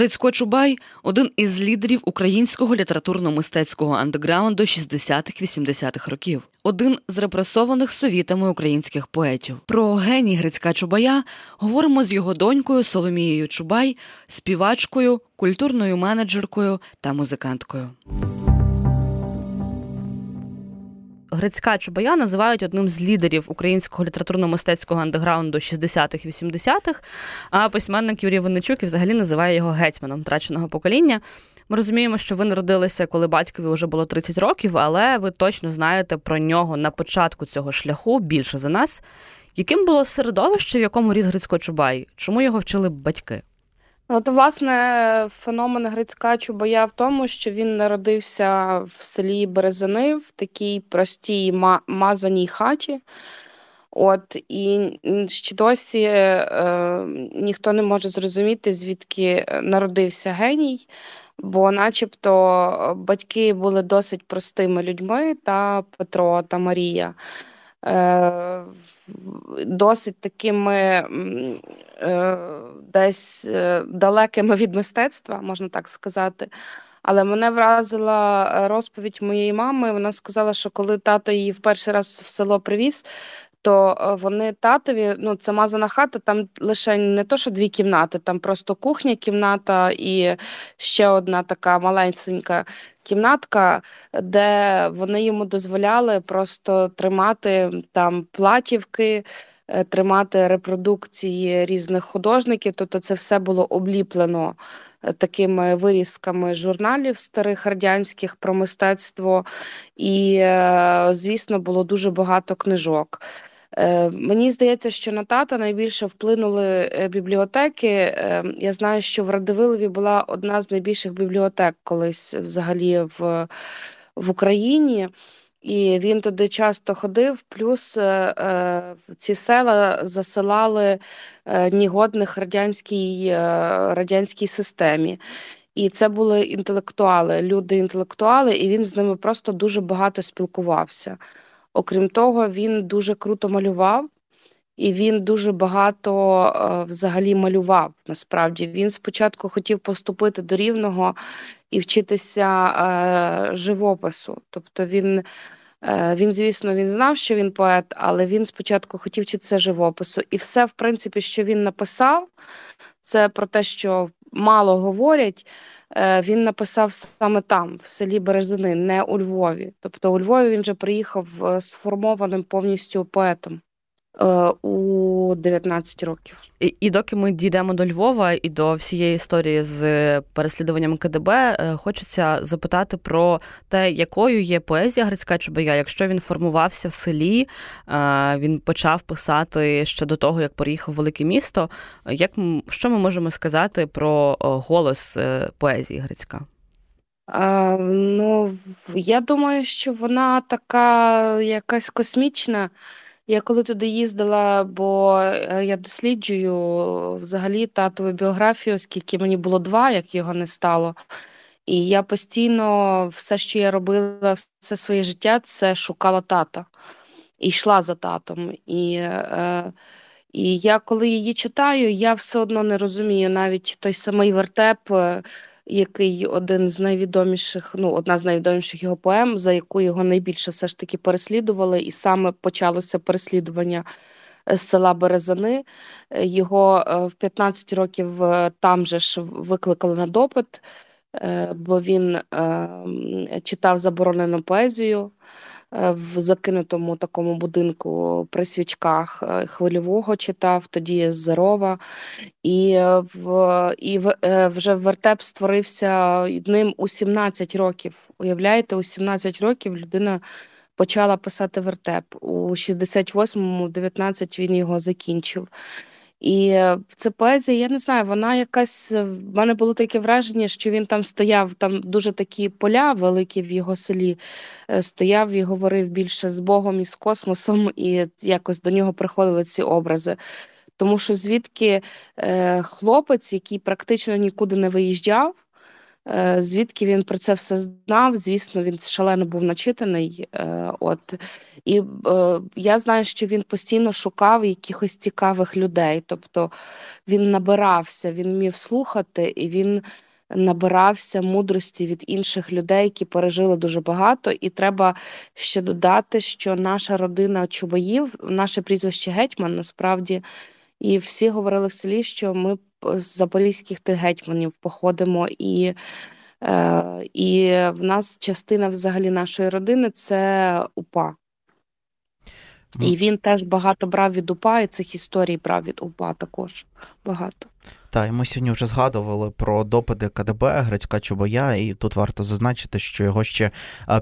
Грицько Чубай один із лідерів українського літературно-мистецького андеграунду 60-х-80-х років, один з репресованих совітами українських поетів. Про геній Грицька Чубая говоримо з його донькою Соломією Чубай, співачкою, культурною менеджеркою та музиканткою. Грицька Чубая називають одним з лідерів українського літературно-мистецького андеграунду 60-х і 80-х, а письменник Юрій Винничук і взагалі називає його гетьманом втраченого покоління. Ми розуміємо, що ви народилися, коли батькові вже було 30 років, але ви точно знаєте про нього на початку цього шляху більше за нас. Яким було середовище, в якому ріс Грицько Чубай? Чому його вчили батьки? От, власне, феномен Грицька Чубая в тому, що він народився в селі Березани в такій простій мазаній хаті. От і ще досі е, ніхто не може зрозуміти, звідки народився геній, бо, начебто, батьки були досить простими людьми, та Петро та Марія. Е, досить такими е, десь е, далекими від мистецтва, можна так сказати. Але мене вразила розповідь моєї мами. Вона сказала, що коли тато її в перший раз в село привіз, то вони татові, ну це мазана хата, там лише не то, що дві кімнати, там просто кухня, кімната і ще одна така маленька кімнатка, де вони йому дозволяли просто тримати там платівки, е, тримати репродукції різних художників. Тобто це все було обліплено е, такими вирізками журналів старих радянських про мистецтво, і, е, звісно, було дуже багато книжок. Е, мені здається, що на тата найбільше вплинули е, бібліотеки. Е, я знаю, що в Радивилові була одна з найбільших бібліотек колись взагалі в, в Україні. І він туди часто ходив, плюс в ці села засилали нігодних радянській радянській системі. І це були інтелектуали, люди-інтелектуали, і він з ними просто дуже багато спілкувався. Окрім того, він дуже круто малював, і він дуже багато е, взагалі малював. Насправді він спочатку хотів поступити до рівного і вчитися е, живопису. Тобто він, е, він, звісно, він знав, що він поет, але він спочатку хотів вчитися живопису. І все, в принципі, що він написав, це про те, що мало говорять. Е, він написав саме там, в селі Березини, не у Львові. Тобто у Львові він вже приїхав е, сформованим повністю поетом. Е, у 19 років. І, і доки ми дійдемо до Львова і до всієї історії з переслідуванням КДБ, е, хочеться запитати про те, якою є поезія Грицька Чубая. Якщо він формувався в селі, е, він почав писати ще до того, як приїхав в велике місто. Як що ми можемо сказати про голос поезії Грицька? А, Ну я думаю, що вона така якась космічна. Я коли туди їздила, бо е, я досліджую взагалі татову біографію, оскільки мені було два, як його не стало. І я постійно все, що я робила, все своє життя, це шукала тата і йшла за татом. І е, і я коли її читаю, я все одно не розумію навіть той самий вертеп. Е, який один з найвідоміших, ну одна з найвідоміших його поем, за яку його найбільше все ж таки переслідували, і саме почалося переслідування з села Березани. Його е, в 15 років е, там же ж викликали на допит, е, бо він читав заборонену поезію. В закинутому такому будинку при свічках хвильового читав, тоді Зерова, і в і в, вже вертеп створився ним у 17 років. Уявляєте, у 17 років людина почала писати вертеп. У 68-му, 19 він його закінчив. І е, це поезія, я не знаю, вона якась. Е, в мене було таке враження, що він там стояв, там дуже такі поля великі в його селі, е, стояв і говорив більше з Богом і з космосом, і якось до нього приходили ці образи. Тому що звідки хлопець, який практично нікуди не виїжджав, Е, звідки він про це все знав? Звісно, він шалено був начитаний. Е, от і е, я знаю, що він постійно шукав якихось цікавих людей. Тобто він набирався, він вмів слухати, і він набирався мудрості від інших людей, які пережили дуже багато. І треба ще додати, що наша родина Чубаїв, наше прізвище Гетьман, насправді, і всі говорили в селі, що ми з запорізьких тих гетьманів походимо і. Е, і в нас частина взагалі нашої родини це УПА. І він теж багато брав від УПА, і цих історій брав від УПА також багато. Так, і ми сьогодні вже згадували про допити КДБ Грицька Чубоя, і тут варто зазначити, що його ще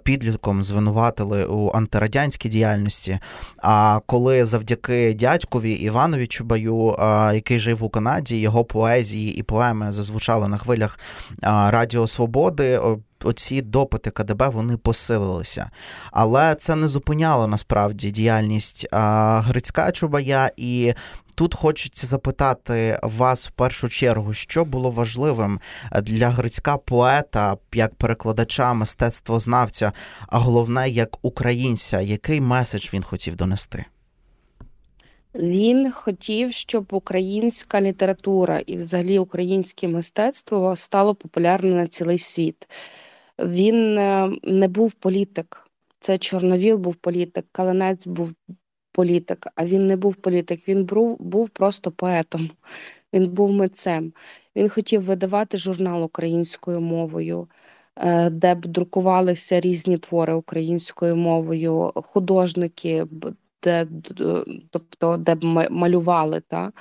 підлітком звинуватили у антирадянській діяльності. А коли завдяки дядькові Іванові Чубаю, який жив у Канаді, його поезії і поеми зазвучали на хвилях Радіо Свободи. Оці допити КДБ вони посилилися, але це не зупиняло насправді діяльність Грицька Чубая, і Тут хочеться запитати вас в першу чергу, що було важливим для Грицька поета, як перекладача, мистецтвознавця, а головне, як українця, який меседж він хотів донести? Він хотів, щоб українська література і, взагалі, українське мистецтво стало популярним на цілий світ. Він е, не був політик. Це Чорновіл був політик, Калинець був політик, а він не був політик, він був, був просто поетом, він був митцем. Він хотів видавати журнал українською мовою, е, де б друкувалися різні твори українською мовою, художники, де, тобто, де б малювали, та,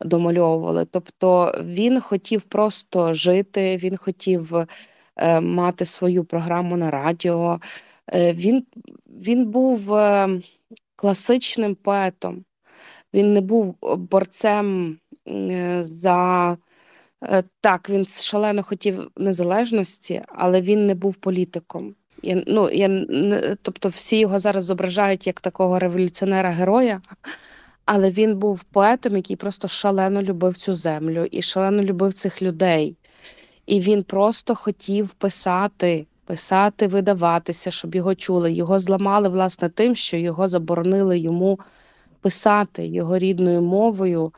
домальовували. Тобто він хотів просто жити, він хотів мати свою програму на радіо. Е, він, Він був класичним поетом. Він не був е, борцем е, за е, так, він шалено хотів незалежності, але він не був політиком. Я, ну, я, Тобто всі його зараз зображають як такого революціонера-героя, але він був поетом, який просто шалено любив цю землю і шалено любив цих людей. І він просто хотів писати писати, видаватися, щоб його чули. Його зламали, власне, тим, що його заборонили йому писати його рідною мовою,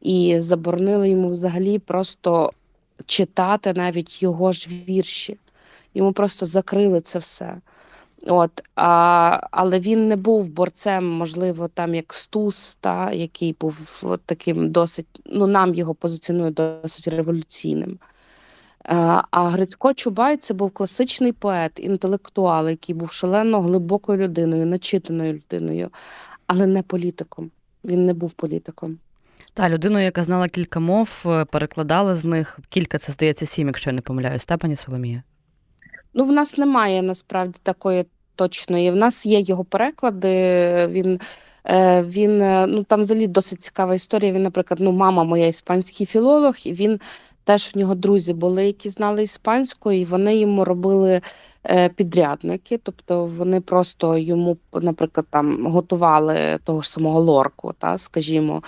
і заборонили йому взагалі просто читати навіть його ж вірші. Йому просто закрили це все. От, а, Але він не був борцем, можливо, там як Стус, та, який був таким досить, ну нам його позиціонує досить революційним. Е, а Грицько Чубай це був класичний поет, інтелектуал, який був шалено глибокою людиною, начитаною людиною, але не політиком. Він не був політиком. Та людиною, яка знала кілька мов, е, перекладала з них кілька, це здається, сім, якщо я не помиляюсь, та пані Соломія? Ну, в нас немає насправді такої точної. В нас є його переклади. Він е, він ну там взагалі досить цікава історія. Він, наприклад, ну, мама моя іспанський філолог, і він Теж в нього друзі були, які знали іспанську, і вони йому робили е, підрядники, тобто вони просто йому, наприклад, там готували того ж самого лорку, та, скажімо,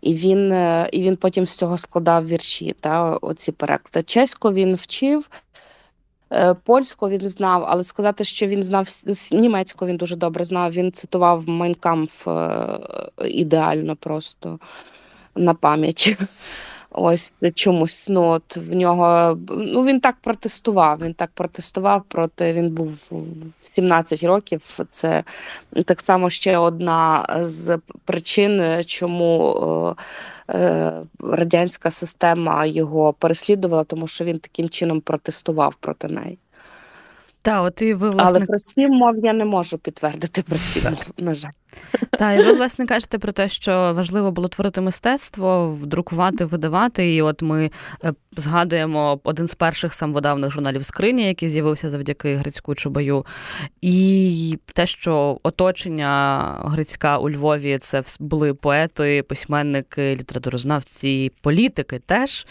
і він е, і він потім з цього складав вірші, та, оці переклади. Чеську він вчив. Е, польську він знав, але сказати, що він знав німецьку, він дуже добре знав. Він цитував Майнкамф ідеально просто на пам'ять. Ось чомусь ну от в нього ну він так протестував. Він так протестував проти. Він був в 17 років. Це так само ще одна з причин, чому е, е, радянська система його переслідувала, тому що він таким чином протестував проти неї. Та, от і ви, власне... Але про сім мов я не можу підтвердити про сім мов, на жаль. Так, і ви, власне, кажете про те, що важливо було творити мистецтво, друкувати, видавати. І от ми е, згадуємо один з перших самвидавних журналів скрині, який з'явився завдяки Грицьку Чубаю. І те, що оточення Грицька у Львові це були поети, письменники, літературознавці, політики теж.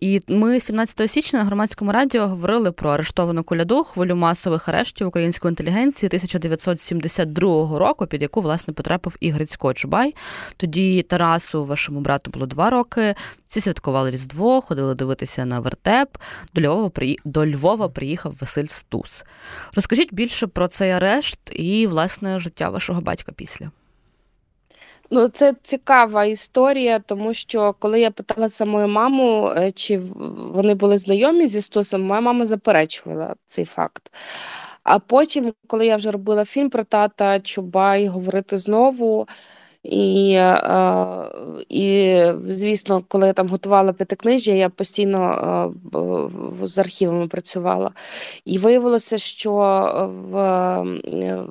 І ми 17 січня на громадському радіо говорили про арештовану коляду году хвилю масових арештів української інтелігенції 1972 року, під яку власне потрапив і Грицько Чубай. Тоді Тарасу, вашому брату, було два роки. Всі святкували Різдво, ходили дивитися на вертеп. До Львова до Львова приїхав Василь Стус. Розкажіть більше про цей арешт і власне життя вашого батька після. Ну, це цікава історія, тому що коли я питала самою маму, е, чи вони були знайомі зі Стусом, моя мама заперечувала цей факт. А потім, коли я вже робила фільм про тата Чубай, говорити знову. І, е, і звісно, коли я там готувала п'ятикнижжя, я постійно е, з архівами працювала. І виявилося, що в,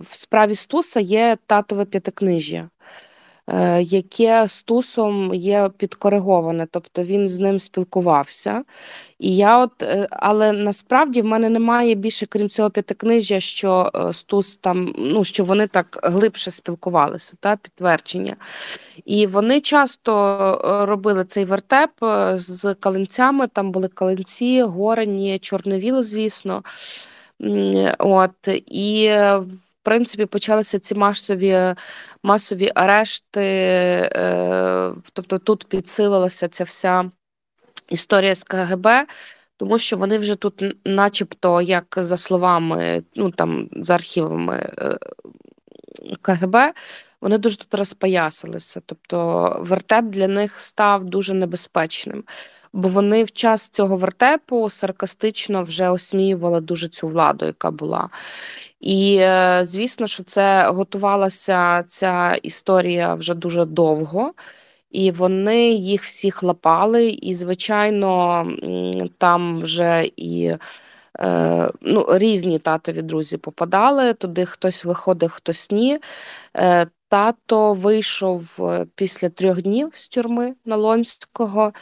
в справі Стуса є татове п'ятикнижжя. Е, яке стусом є підкориговане, тобто він з ним спілкувався. І я от, е, Але насправді в мене немає більше, крім цього п'ятикнижжя, що е, стус там, ну що вони так глибше спілкувалися, та підтвердження. І вони часто робили цей вертеп з калинцями, там були калинці, горені, чорновіло, звісно. От, І принципі почалися ці масові масові арешти, е, тобто тут підсилилася ця вся історія з КГБ. Тому що вони вже тут, начебто, як за словами, ну там за архівами е, КГБ, вони дуже тут розпоясалися. Тобто вертеп для них став дуже небезпечним, бо вони в час цього вертепу саркастично вже осміювали дуже цю владу, яка була. І е, звісно, що це готувалася ця історія вже дуже довго, і вони їх всіх лапали. І, звичайно, там вже і е, ну, різні татові друзі попадали. Туди хтось виходив, хтось ні. Е, тато вийшов після трьох днів з тюрми Налонського.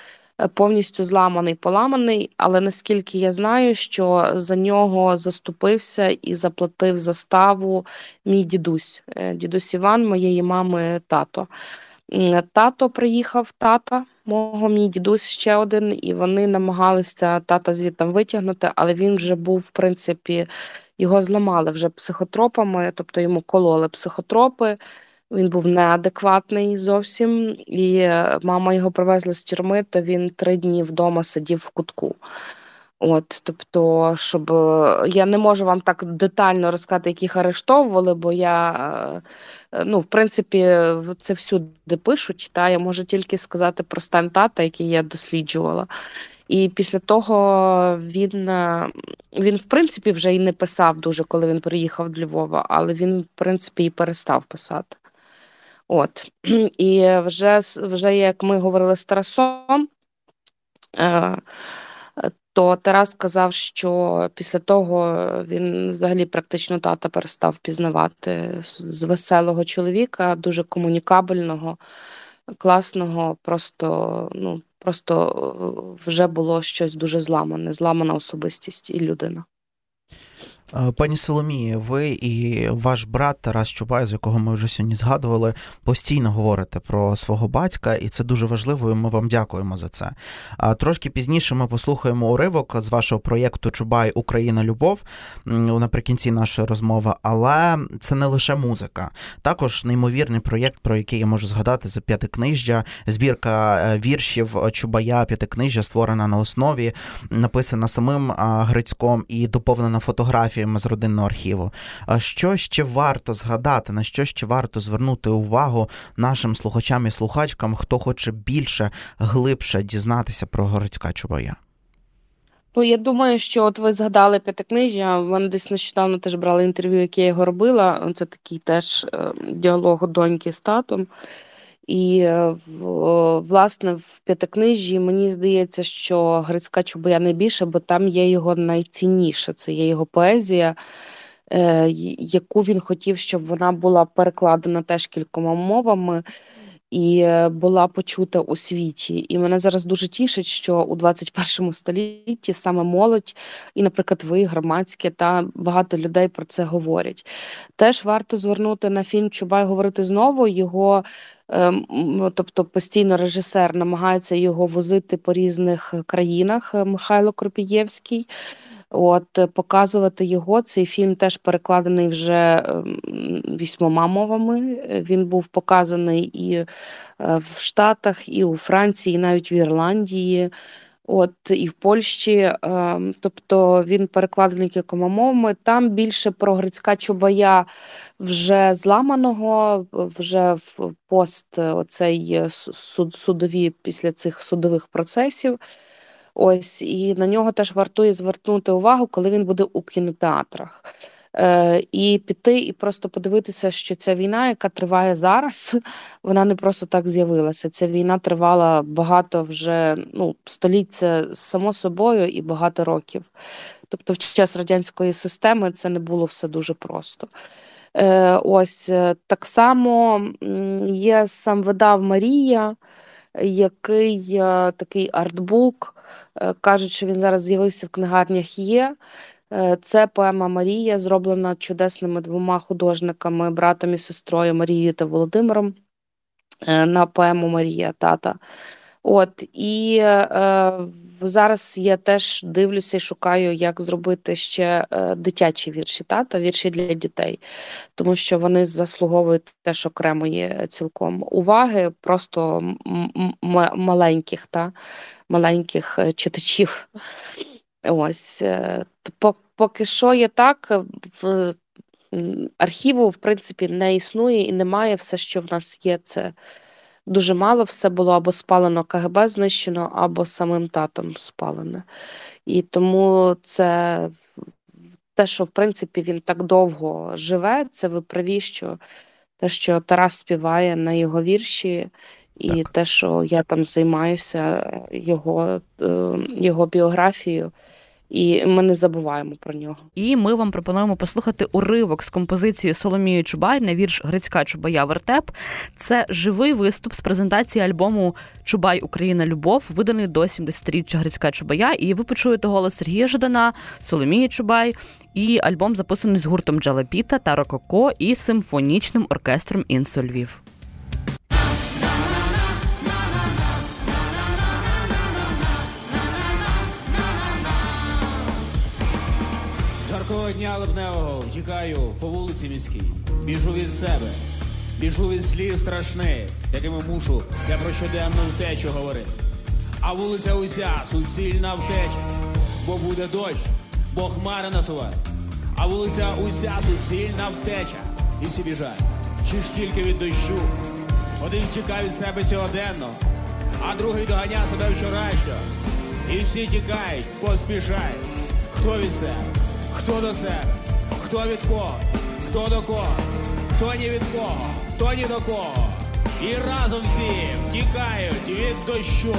Е, повністю зламаний, поламаний. Але наскільки я знаю, що за нього заступився і заплатив заставу мій дідусь, е, дідусь Іван, моєї мами тато. Тато приїхав, тата мого мій дідусь ще один, і вони намагалися тата звідти витягнути, але він вже був, в принципі, його зламали вже психотропами, тобто йому кололи психотропи. Він був неадекватний зовсім, і е, мама його привезла з тюрми, то він три дні вдома сидів в кутку. От, тобто, щоб е, я не можу вам так детально розказати, яких арештовували, бо я, е, ну, в принципі, це всюди пишуть. Та я можу тільки сказати про стан тата, який я досліджувала. І після того він, він, в принципі, вже і не писав дуже, коли він приїхав до Львова, але він, в принципі, і перестав писати. От. І вже, вже як ми говорили з Тарасом, е, то Тарас сказав, що після того він взагалі практично тата перестав пізнавати з веселого чоловіка, дуже комунікабельного, класного, просто ну, просто вже було щось дуже зламане, зламана особистість і людина. Е, пані Соломії, ви і ваш брат Тарас Чубай, з якого ми вже сьогодні згадували, постійно говорите про свого батька, і це дуже важливо. і Ми вам дякуємо за це. А трошки пізніше ми послухаємо уривок з вашого проєкту Чубай Україна Любов наприкінці нашої розмови. Але це не лише музика, також неймовірний проєкт, про який я можу згадати за п'ятикнижжя, збірка е, віршів Чубая, п'ятикнижжя створена на основі, написана самим Грицьком і доповнена фотографія фотографіями з родинного архіву. Що ще варто згадати, на що ще варто звернути увагу нашим слухачам і слухачкам, хто хоче більше, глибше дізнатися про Горицька Чубая? Ну, я думаю, що от ви згадали п'ятикнижжя. В десь нещодавно теж брали інтерв'ю, яке я його робила. Це такий теж е, діалог доньки з татом. І, е, власне, в п'ятикнижі мені здається, що Грицька Чубая найбільше, бо там є його найцінніше. Це є його поезія, е, яку він хотів, щоб вона була перекладена теж кількома мовами і е, була почута у світі. І мене зараз дуже тішить, що у 21 столітті саме молодь, і, наприклад, ви, громадське, та багато людей про це говорять. Теж варто звернути на фільм Чубай говорити знову його. Ем, тобто постійно режисер намагається його возити по різних країнах Михайло Кропієвський. От е, показувати його. Цей фільм теж перекладений вже ем, вісьмома мовами. Він був показаний і е, в Штатах, і у Франції, і навіть в Ірландії. От і в Польщі, ем, тобто він перекладений кількома мовами. Там більше про Грицька Чубая вже зламаного, вже в пост оцей суд, судові після цих судових процесів. Ось і на нього теж вартує звернути увагу, коли він буде у кінотеатрах. Е, І піти, і просто подивитися, що ця війна, яка триває зараз, вона не просто так з'явилася. Ця війна тривала багато вже ну, століття само собою і багато років. Тобто, в час радянської системи це не було все дуже просто. Е, Ось е, так само є сам видав Марія, який такий артбук. Е, кажуть, що він зараз з'явився в книгарнях є. Е, це поема Марія, зроблена чудесними двома художниками, братом і сестрою Марією та Володимиром е, на поему Марія тата. От і е, зараз я теж дивлюся і шукаю, як зробити ще е, дитячі вірші тата, вірші для дітей, тому що вони заслуговують теж окремої цілком уваги, просто маленьких та маленьких читачів. Ось е, поки що є так, архіву, в принципі, не існує і немає. Все, що в нас є, це дуже мало. Все було або спалено КГБ знищено, або самим татом спалене. І тому це те, що в принципі він так довго живе, це ви праві, що те, що Тарас співає на його вірші. І так. те, що я там займаюся його, е, його біографією, і ми не забуваємо про нього. І ми вам пропонуємо послухати уривок з композиції Соломії Чубай на вірш Грицька Чубая Вертеп. Це живий виступ з презентації альбому Чубай Україна Любов, виданий до 70-річчя Грицька Чубая. І ви почуєте голос Сергія Жадана, Соломії Чубай. І альбом записаний з гуртом Джалапіта та Рококо і симфонічним оркестром Інсо Жаркого дня липневого втікаю по вулиці міській, біжу від себе, біжу від слів страшних, якими мушу я про щоденну втечу говорити. А вулиця уся суцільна втеча, бо буде дощ, бо хмари насуває. А вулиця уся суцільна втеча, і всі біжать, чи ж тільки від дощу. Один тікає від себе сьогоденно, а другий доганя себе вчорашнього. І всі тікають, поспішають. Хто від себе? Хто до себе, хто від кого, хто до кого, хто ні від кого, хто ні до кого. І разом всі втікають від дощу.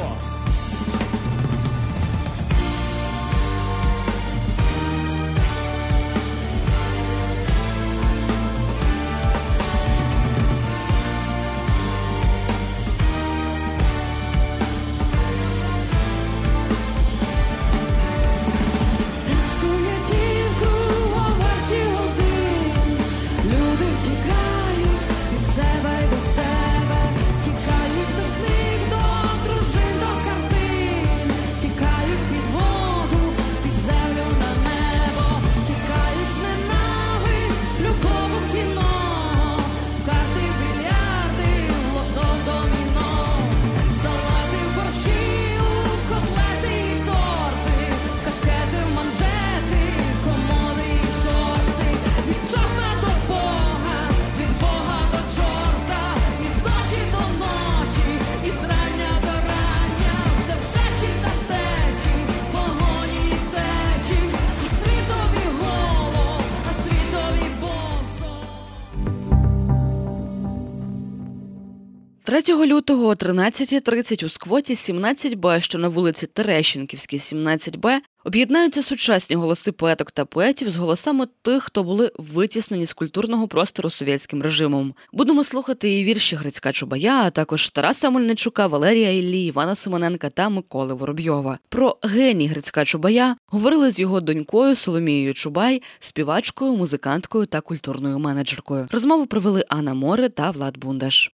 3 лютого о 13.30 у сквоті 17Б, що на вулиці Терещенківській, 17Б, об'єднаються сучасні голоси поеток та поетів з голосами тих, хто були витіснені з культурного простору совєтським режимом. Будемо слухати і вірші Грицька Чубая, а також Тараса Мельничука, Валерія Іллі, Івана Симоненка та Миколи Воробйова. Про геній Грицька Чубая говорили з його донькою Соломією Чубай, співачкою, музиканткою та культурною менеджеркою. Розмову провели Анна Море та Влад Бундаш.